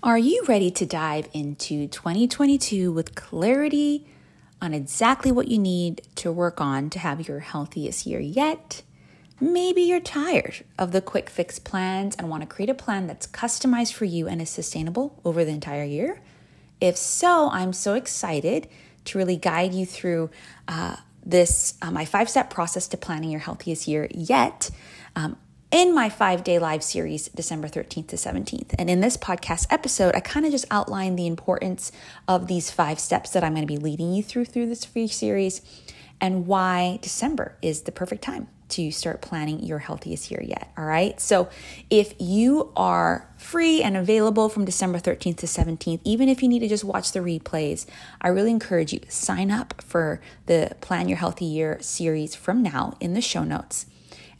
Are you ready to dive into 2022 with clarity on exactly what you need to work on to have your healthiest year yet? Maybe you're tired of the quick fix plans and want to create a plan that's customized for you and is sustainable over the entire year. If so, I'm so excited to really guide you through uh, this, uh, my five step process to planning your healthiest year yet. Um, in my five day live series, December 13th to 17th. And in this podcast episode, I kind of just outline the importance of these five steps that I'm going to be leading you through through this free series and why December is the perfect time to start planning your healthiest year yet. All right. So if you are free and available from December 13th to 17th, even if you need to just watch the replays, I really encourage you sign up for the Plan Your Healthy Year series from now in the show notes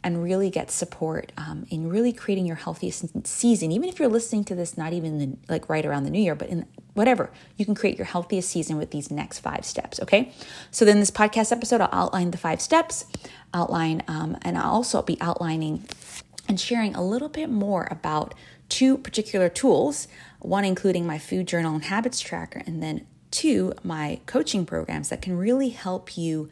and really get support um, in really creating your healthiest season. Even if you're listening to this, not even the, like right around the new year, but in whatever, you can create your healthiest season with these next five steps. Okay. So then this podcast episode, I'll outline the five steps, outline, um, and I'll also be outlining and sharing a little bit more about two particular tools, one including my food journal and habits tracker, and then two, my coaching programs that can really help you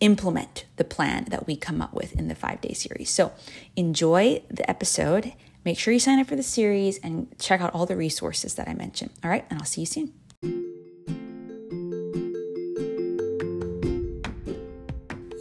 implement the plan that we come up with in the five day series. So enjoy the episode. Make sure you sign up for the series and check out all the resources that I mentioned. All right, and I'll see you soon.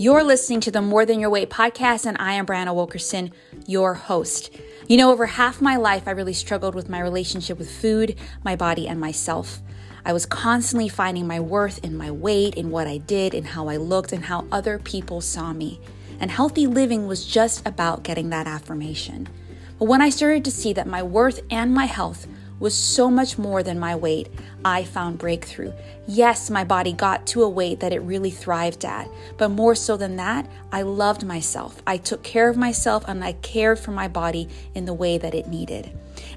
You're listening to the More Than Your Weight podcast, and I am Brianna Wilkerson, your host. You know, over half my life, I really struggled with my relationship with food, my body, and myself. I was constantly finding my worth in my weight, in what I did, in how I looked, and how other people saw me. And healthy living was just about getting that affirmation. But when I started to see that my worth and my health was so much more than my weight, I found breakthrough. Yes, my body got to a weight that it really thrived at, but more so than that, I loved myself. I took care of myself and I cared for my body in the way that it needed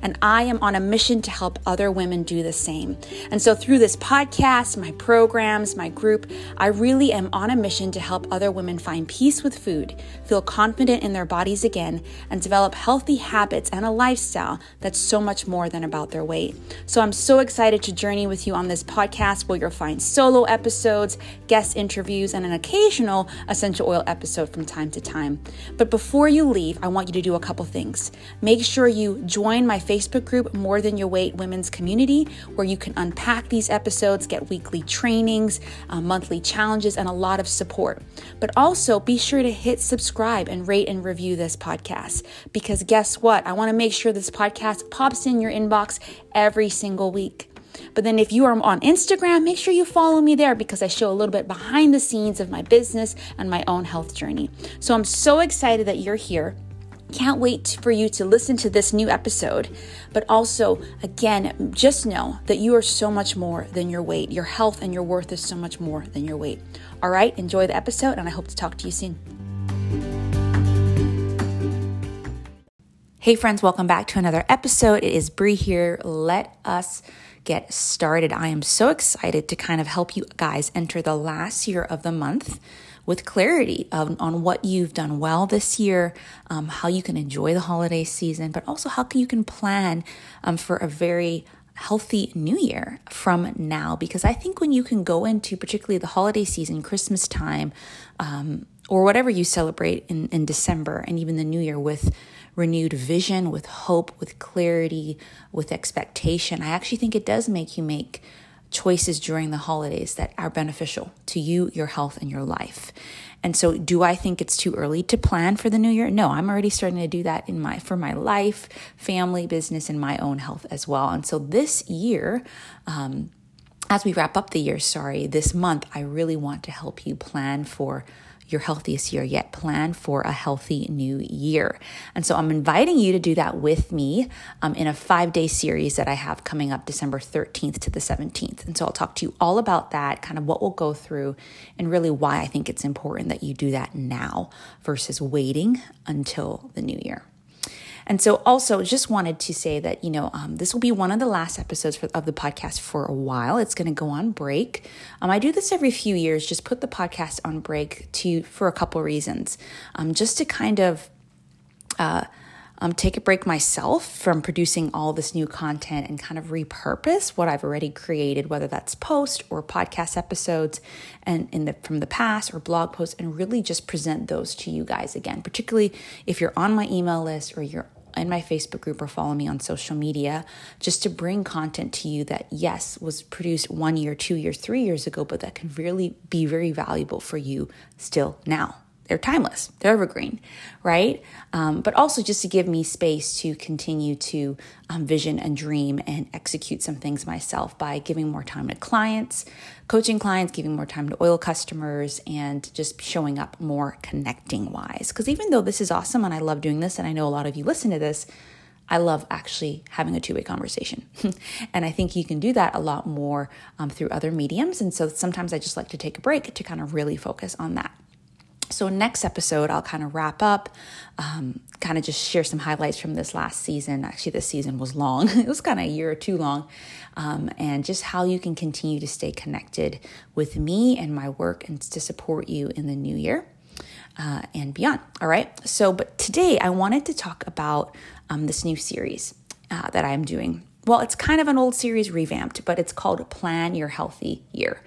and I am on a mission to help other women do the same. And so, through this podcast, my programs, my group, I really am on a mission to help other women find peace with food, feel confident in their bodies again, and develop healthy habits and a lifestyle that's so much more than about their weight. So, I'm so excited to journey with you on this podcast where you'll find solo episodes, guest interviews, and an occasional essential oil episode from time to time. But before you leave, I want you to do a couple things. Make sure you join my Facebook Facebook group, More Than Your Weight Women's Community, where you can unpack these episodes, get weekly trainings, uh, monthly challenges, and a lot of support. But also be sure to hit subscribe and rate and review this podcast because guess what? I want to make sure this podcast pops in your inbox every single week. But then if you are on Instagram, make sure you follow me there because I show a little bit behind the scenes of my business and my own health journey. So I'm so excited that you're here. Can't wait for you to listen to this new episode. But also, again, just know that you are so much more than your weight. Your health and your worth is so much more than your weight. All right, enjoy the episode, and I hope to talk to you soon. Hey, friends, welcome back to another episode. It is Brie here. Let us get started. I am so excited to kind of help you guys enter the last year of the month with clarity on, on what you've done well this year, um, how you can enjoy the holiday season, but also how you can plan um, for a very healthy new year from now. Because I think when you can go into particularly the holiday season, Christmas time, um, or whatever you celebrate in, in December and even the new year with renewed vision, with hope, with clarity, with expectation, I actually think it does make you make choices during the holidays that are beneficial to you, your health, and your life. And so, do I think it's too early to plan for the new year? No, I'm already starting to do that in my for my life, family, business, and my own health as well. And so, this year, um, as we wrap up the year, sorry, this month, I really want to help you plan for your healthiest year yet. Plan for a healthy new year. And so I'm inviting you to do that with me um, in a five day series that I have coming up December 13th to the 17th. And so I'll talk to you all about that, kind of what we'll go through, and really why I think it's important that you do that now versus waiting until the new year. And so, also, just wanted to say that, you know, um, this will be one of the last episodes for, of the podcast for a while. It's going to go on break. Um, I do this every few years, just put the podcast on break to for a couple reasons, um, just to kind of uh, um, take a break myself from producing all this new content and kind of repurpose what I've already created, whether that's post or podcast episodes and in the from the past or blog posts, and really just present those to you guys again, particularly if you're on my email list or you're in my Facebook group or follow me on social media just to bring content to you that, yes, was produced one year, two years, three years ago, but that can really be very valuable for you still now they're timeless, they're evergreen, right? Um, but also just to give me space to continue to um, vision and dream and execute some things myself by giving more time to clients, coaching clients, giving more time to oil customers, and just showing up more connecting wise. Because even though this is awesome and I love doing this, and I know a lot of you listen to this, I love actually having a two way conversation. and I think you can do that a lot more um, through other mediums. And so sometimes I just like to take a break to kind of really focus on that. So, next episode, I'll kind of wrap up, um, kind of just share some highlights from this last season. Actually, this season was long, it was kind of a year or two long, um, and just how you can continue to stay connected with me and my work and to support you in the new year. Uh, and beyond. All right. So, but today I wanted to talk about um, this new series uh, that I'm doing. Well, it's kind of an old series revamped, but it's called Plan Your Healthy Year.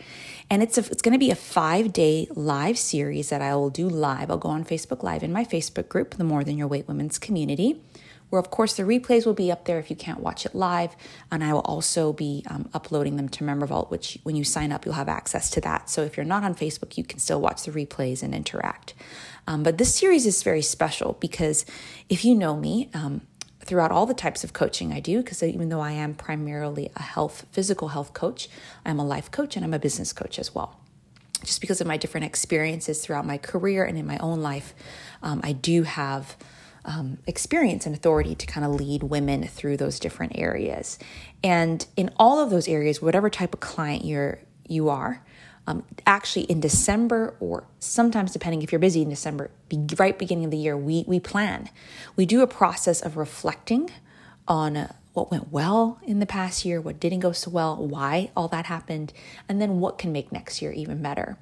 And it's a, it's going to be a five day live series that I will do live. I'll go on Facebook Live in my Facebook group, the More Than Your Weight Women's Community, where of course the replays will be up there if you can't watch it live. And I will also be um, uploading them to MemberVault, which when you sign up, you'll have access to that. So if you're not on Facebook, you can still watch the replays and interact. Um, but this series is very special because if you know me, um, throughout all the types of coaching I do, because even though I am primarily a health, physical health coach, I'm a life coach and I'm a business coach as well. Just because of my different experiences throughout my career and in my own life, um, I do have um, experience and authority to kind of lead women through those different areas. And in all of those areas, whatever type of client you're you are, um, actually in December or sometimes depending if you're busy in December, be, right beginning of the year, we we plan. We do a process of reflecting on what went well in the past year, what didn't go so well, why all that happened, and then what can make next year even better.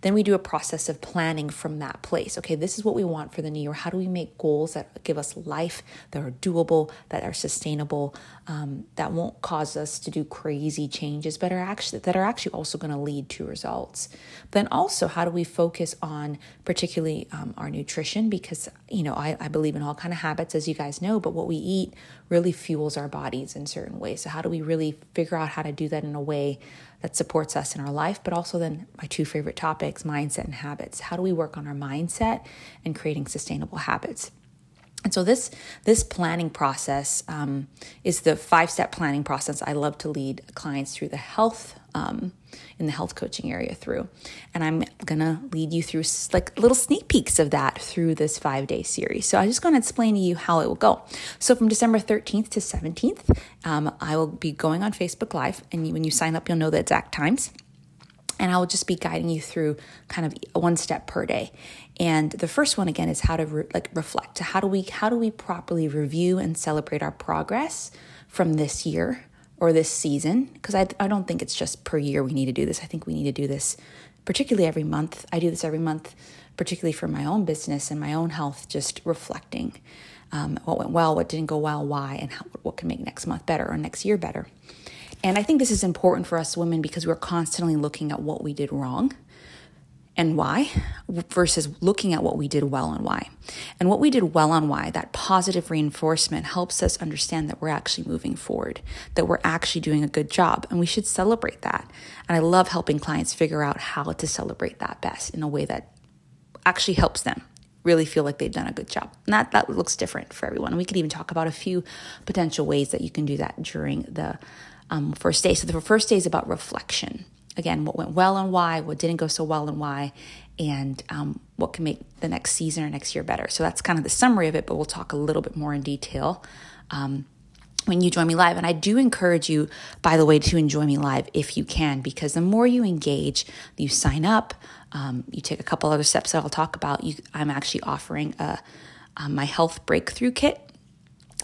Then we do a process of planning from that place. Okay, this is what we want for the new year. How do we make goals that give us life, that are doable, that are sustainable, um, that won't cause us to do crazy changes, but are actually that are actually also going to lead to results. Then also, how do we focus on particularly um, our nutrition? Because you know, I, I believe in all kind of habits, as you guys know, but what we eat really fuels our bodies in certain ways. So, how do we really figure out how to do that in a way that supports us in our life? But also, then my two favorite topics mindset and habits. How do we work on our mindset and creating sustainable habits? And so this this planning process um, is the five step planning process I love to lead clients through the health um, in the health coaching area through, and I'm gonna lead you through like little sneak peeks of that through this five day series. So I'm just gonna explain to you how it will go. So from December 13th to 17th, um, I will be going on Facebook Live, and when you sign up, you'll know the exact times and I will just be guiding you through kind of one step per day. And the first one again is how to re- like reflect. How do we how do we properly review and celebrate our progress from this year or this season? Because I I don't think it's just per year we need to do this. I think we need to do this particularly every month. I do this every month, particularly for my own business and my own health. Just reflecting um, what went well, what didn't go well, why, and how, what can make next month better or next year better. And I think this is important for us women because we're constantly looking at what we did wrong and why versus looking at what we did well and why. And what we did well and why, that positive reinforcement helps us understand that we're actually moving forward, that we're actually doing a good job, and we should celebrate that. And I love helping clients figure out how to celebrate that best in a way that actually helps them really feel like they've done a good job. And that, that looks different for everyone. We could even talk about a few potential ways that you can do that during the um, first day. So the first day is about reflection. Again, what went well and why, what didn't go so well and why, and um, what can make the next season or next year better. So that's kind of the summary of it, but we'll talk a little bit more in detail. Um, when you join me live. And I do encourage you, by the way, to enjoy me live if you can, because the more you engage, you sign up, um, you take a couple other steps that I'll talk about. You, I'm actually offering a, my health breakthrough kit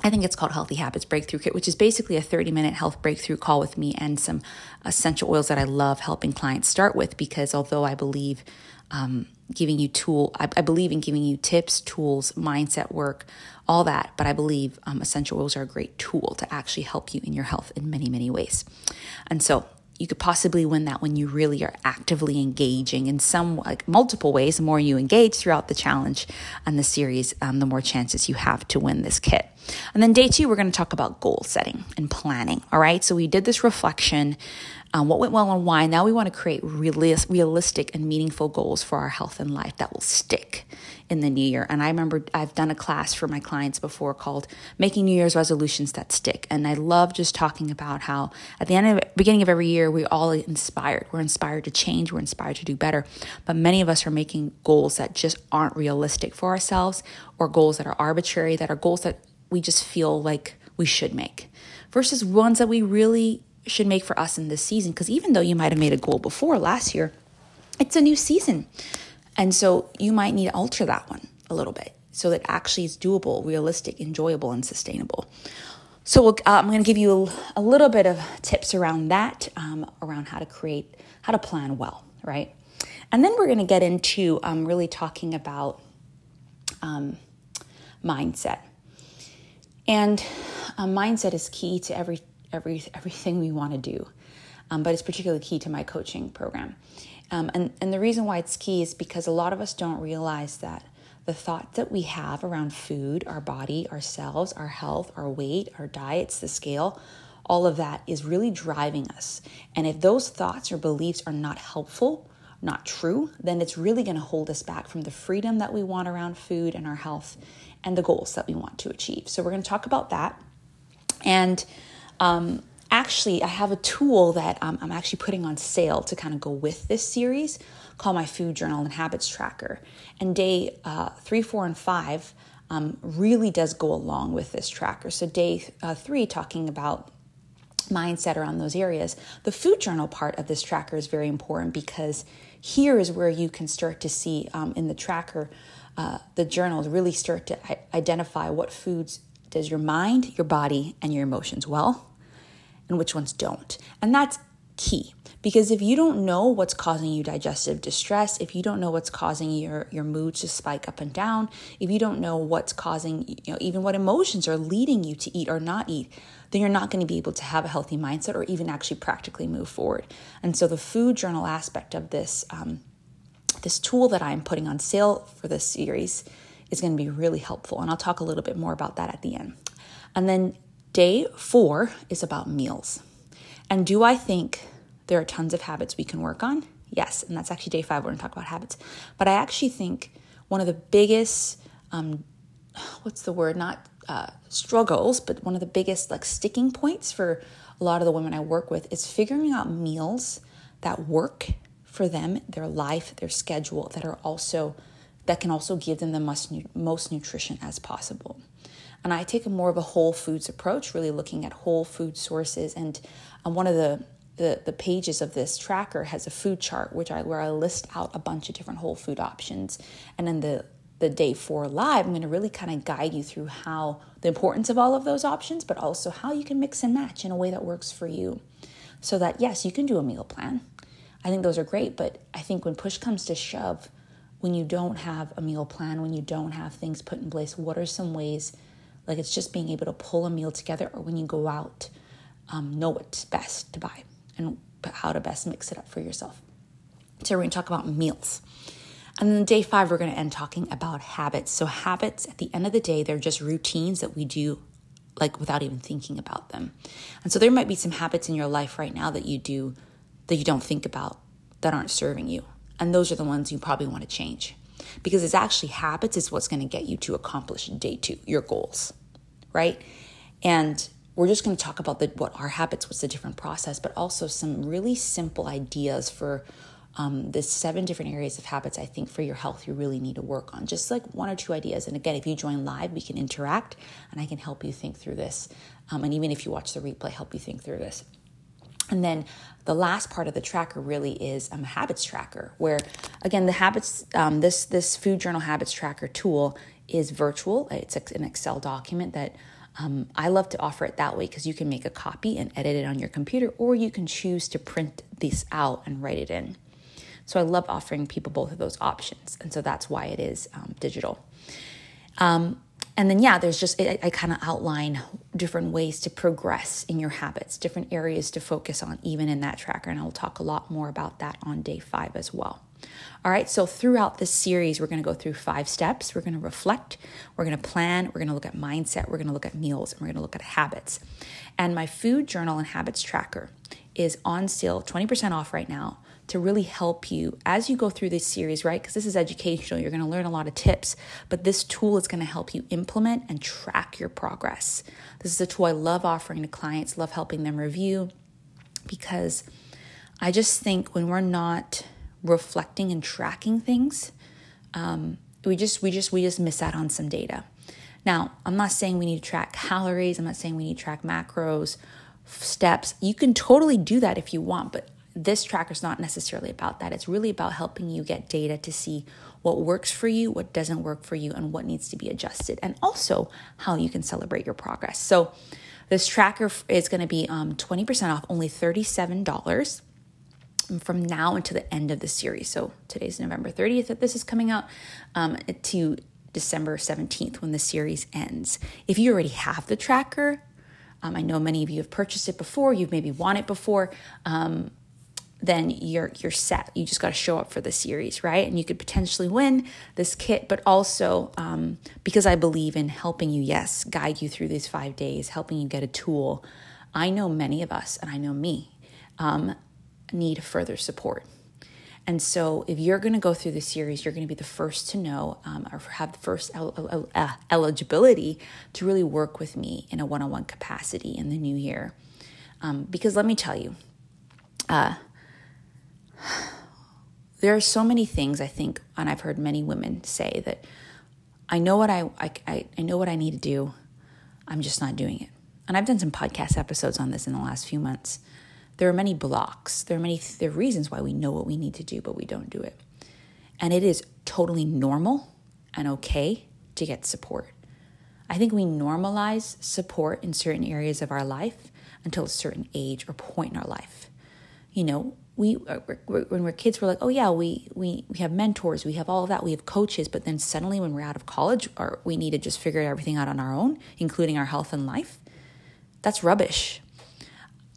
I think it's called Healthy Habits Breakthrough Kit, which is basically a 30 minute health breakthrough call with me and some essential oils that I love helping clients start with because although I believe um, giving you tool. I, I, believe in giving you tips, tools, mindset work, all that. But I believe um, essential oils are a great tool to actually help you in your health in many, many ways. And so you could possibly win that when you really are actively engaging in some like multiple ways. The more you engage throughout the challenge and the series, um, the more chances you have to win this kit. And then day two, we're going to talk about goal setting and planning. All right. So we did this reflection um, what went well and why. Now we want to create realistic and meaningful goals for our health and life that will stick in the new year. And I remember I've done a class for my clients before called Making New Year's Resolutions That Stick. And I love just talking about how at the end of beginning of every year, we're all inspired. We're inspired to change, we're inspired to do better. But many of us are making goals that just aren't realistic for ourselves or goals that are arbitrary, that are goals that we just feel like we should make versus ones that we really should make for us in this season. Because even though you might have made a goal before last year, it's a new season. And so you might need to alter that one a little bit so that actually it's doable, realistic, enjoyable, and sustainable. So we'll, uh, I'm going to give you a, a, little bit of tips around that, um, around how to create, how to plan well, right? And then we're going to get into um, really talking about um, mindset. And uh, mindset is key to every every everything we want to do. Um, but it's particularly key to my coaching program. Um, and, and the reason why it's key is because a lot of us don't realize that the thoughts that we have around food, our body, ourselves, our health, our weight, our diets, the scale, all of that is really driving us. And if those thoughts or beliefs are not helpful, not true, then it's really going to hold us back from the freedom that we want around food and our health and the goals that we want to achieve. So, we're going to talk about that. And um, actually, I have a tool that um, I'm actually putting on sale to kind of go with this series called my Food Journal and Habits Tracker. And day uh, three, four, and five um, really does go along with this tracker. So, day uh, three, talking about mindset around those areas. The food journal part of this tracker is very important because here is where you can start to see um, in the tracker, uh, the journals really start to identify what foods does your mind, your body, and your emotions well, and which ones don't. And that's key because if you don't know what's causing you digestive distress, if you don't know what's causing your your moods to spike up and down, if you don't know what's causing, you know, even what emotions are leading you to eat or not eat, then you're not going to be able to have a healthy mindset or even actually practically move forward. And so the food journal aspect of this um, this tool that I'm putting on sale for this series is going to be really helpful. And I'll talk a little bit more about that at the end. And then day four is about meals. And do I think there are tons of habits we can work on? Yes. And that's actually day five. We're going to talk about habits. But I actually think one of the biggest, um, what's the word? Not uh, struggles, but one of the biggest like sticking points for a lot of the women I work with is figuring out meals that work for them, their life, their schedule, that are also that can also give them the most, most nutrition as possible. And I take a more of a whole foods approach, really looking at whole food sources. And um, one of the, the, the pages of this tracker has a food chart, which I where I list out a bunch of different whole food options. And then the the day four live, I'm going to really kind of guide you through how the importance of all of those options, but also how you can mix and match in a way that works for you. So that yes, you can do a meal plan. I think those are great, but I think when push comes to shove, when you don't have a meal plan, when you don't have things put in place, what are some ways, like it's just being able to pull a meal together, or when you go out, um, know what's best to buy and how to best mix it up for yourself. So, we're going to talk about meals. And then day five, we're going to end talking about habits. So, habits at the end of the day, they're just routines that we do like without even thinking about them. And so, there might be some habits in your life right now that you do that you don't think about that aren't serving you. And those are the ones you probably want to change because it's actually habits is what's going to get you to accomplish day two, your goals, right? And we're just going to talk about the, what our habits, what's the different process, but also some really simple ideas for um, the seven different areas of habits I think for your health you really need to work on. Just like one or two ideas. And again, if you join live, we can interact and I can help you think through this. Um, and even if you watch the replay, help you think through this. And then the last part of the tracker really is um, a habits tracker, where again the habits um, this this food journal habits tracker tool is virtual. It's an Excel document that um, I love to offer it that way because you can make a copy and edit it on your computer, or you can choose to print this out and write it in. So I love offering people both of those options. And so that's why it is um, digital. Um, and then, yeah, there's just, I, I kind of outline different ways to progress in your habits, different areas to focus on, even in that tracker. And I'll talk a lot more about that on day five as well. All right, so throughout this series, we're to go through five steps. We're to reflect, we're to plan, we're to look at mindset, we're to look at meals, and we're to look at habits. And my food journal and habits tracker is on sale, 20% off right now to really help you as you go through this series, right? Because this is educational. You're going to learn a lot of tips, but this tool is going to help you implement and track your progress. This is a tool I love offering to clients, love helping them review because I just think when we're not reflecting and tracking things, um, we just we just we just miss out on some data. Now, I'm not saying we need to track calories. I'm not saying we need to track macros, steps. You can totally do that if you want, but this tracker is not necessarily about that. It's really about helping you get data to see what works for you, what doesn't work for you, and what needs to be adjusted, and also how you can celebrate your progress. So, this tracker is going to be um, 20% off, only $37 from now until the end of the series. So, today's November 30th that this is coming out um, to December 17th when the series ends. If you already have the tracker, um, I know many of you have purchased it before, you've maybe won it before. Um, then you're you're set. You just got to show up for the series, right? And you could potentially win this kit, but also um, because I believe in helping you, yes, guide you through these five days, helping you get a tool. I know many of us, and I know me, um, need further support. And so, if you're going to go through the series, you're going to be the first to know um, or have the first el- uh, eligibility to really work with me in a one on one capacity in the new year. Um, because let me tell you, uh, there are so many things I think, and I've heard many women say that I know what I, I, I know what I need to do. I'm just not doing it. And I've done some podcast episodes on this in the last few months. There are many blocks. There are many there are reasons why we know what we need to do, but we don't do it. And it is totally normal and okay to get support. I think we normalize support in certain areas of our life until a certain age or point in our life. You know, we uh, when we're kids we're like oh yeah we we we have mentors we have all of that we have coaches. But then suddenly when we're out of college or we need to just figure everything out on our own including our health and life. That's rubbish.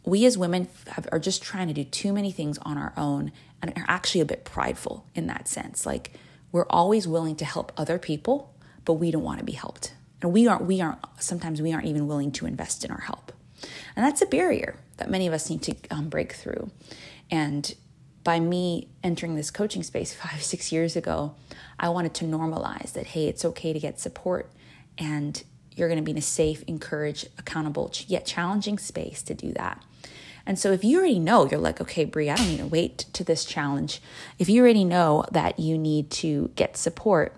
We as women have, are just trying to do too many things on our own and are actually a bit prideful in that sense. Like we're always willing to help other people but we don't want to be helped. And we aren't we aren't sometimes we aren't even willing to invest in our help. And that's a barrier that many of us need to um, break through and by me entering this coaching space five, six years ago, I wanted to normalize that, hey, it's okay to get support and you're going to be in a safe, encouraged, accountable, yet challenging space to do that. And so if you already know, you're like, okay, Brie, I don't need to wait to this challenge. If you already know that you need to get support,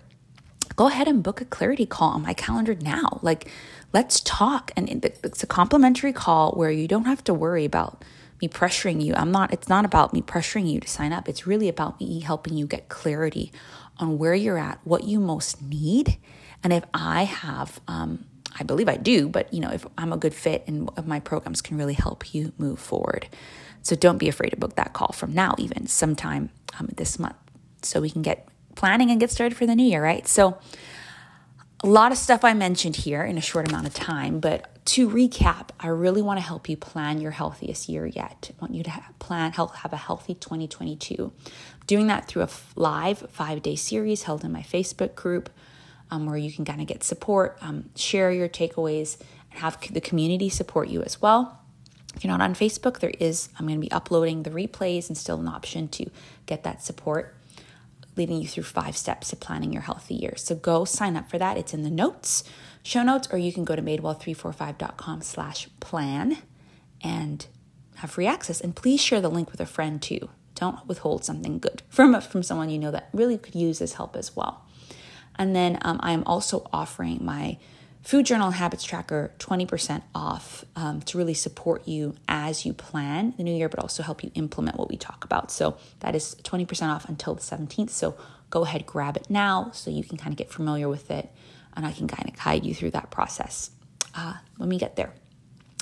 go ahead and book a clarity call on my calendar now. Like, let's talk. And it's a complimentary call where you don't have to worry about me pressuring you. I'm not, it's not about me pressuring you to sign up. It's really about me helping you get clarity on where you're at, what you most need. And if I have, um, I believe I do, but you know, if I'm a good fit and my programs can really help you move forward. So don't be afraid to book that call from now, even sometime um, this month, so we can get planning and get started for the new year, right? So, a lot of stuff I mentioned here in a short amount of time, but to recap, I really want to help you plan your healthiest year yet. I want you to plan help have a healthy 2022. doing that through a live five day series held in my Facebook group, um, where you can kind of get support, um, share your takeaways, and have the community support you as well. If you're not on Facebook, there is I'm going to be uploading the replays and still an option to get that support leading you through five steps to planning your healthy year. So go sign up for that. It's in the notes show notes, or you can go to madewell345.com slash plan and have free access. And please share the link with a friend too. Don't withhold something good from, from someone you know that really could use this help as well. And then um, I am also offering my food journal and habits tracker 20% off um, to really support you as you plan the new year, but also help you implement what we talk about. So that is 20% off until the 17th. So go ahead, grab it now so you can kind of get familiar with it and I can kind of guide you through that process uh, when we get there.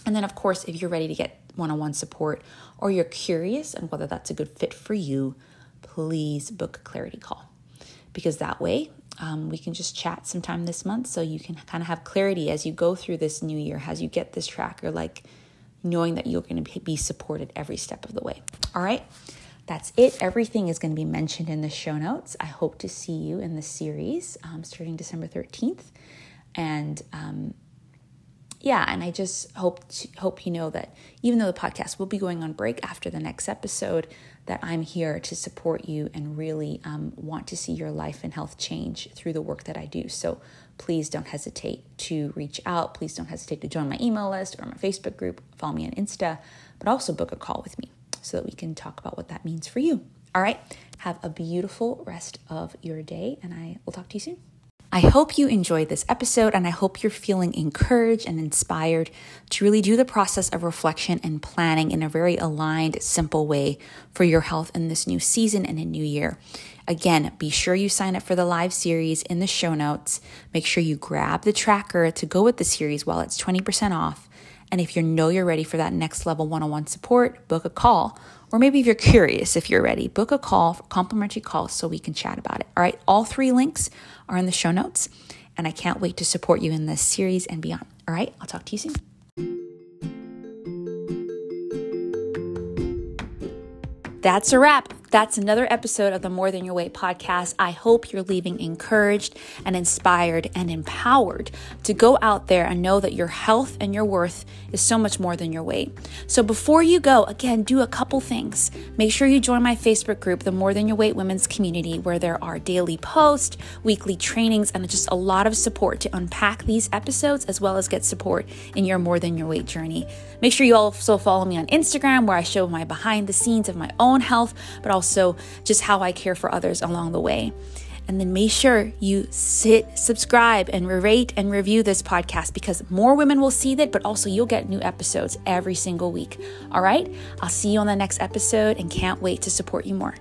And then, of course, if you're ready to get one on one support or you're curious on whether that's a good fit for you, please book a clarity call because that way um, we can just chat sometime this month so you can kind of have clarity as you go through this new year, as you get this tracker, like knowing that you're going to be supported every step of the way. All right, that's it. Everything is going to be mentioned in the show notes. I hope to see you in the series um, starting December 13th. And um, yeah, and I just hope to, hope you know that even though the podcast will be going on break after the next episode, that I'm here to support you and really um, want to see your life and health change through the work that I do. So please don't hesitate to reach out. Please don't hesitate to join my email list or my Facebook group. Follow me on Insta, but also book a call with me so that we can talk about what that means for you. All right. Have a beautiful rest of your day, and I will talk to you soon. I hope you enjoyed this episode and I hope you're feeling encouraged and inspired to really do the process of reflection and planning in a very aligned, simple way for your health in this new season and a new year. Again, be sure you sign up for the live series in the show notes. Make sure you grab the tracker to go with the series while it's 20% off. And if you know you're ready for that next level one on one support, book a call. Or maybe if you're curious if you're ready, book a call, complimentary call, so we can chat about it. All right, all three links are in the show notes. And I can't wait to support you in this series and beyond. All right, I'll talk to you soon. That's a wrap. That's another episode of the More Than Your Weight podcast. I hope you're leaving encouraged and inspired and empowered to go out there and know that your health and your worth is so much more than your weight. So before you go, again, do a couple things. Make sure you join my Facebook group, the More Than Your Weight Women's Community, where there are daily posts, weekly trainings, and just a lot of support to unpack these episodes as well as get support in your More Than Your Weight journey. Make sure you also follow me on Instagram, where I show my behind the scenes of my own health, but also also just how I care for others along the way. And then make sure you sit, subscribe, and rate and review this podcast because more women will see that, but also you'll get new episodes every single week. All right? I'll see you on the next episode and can't wait to support you more.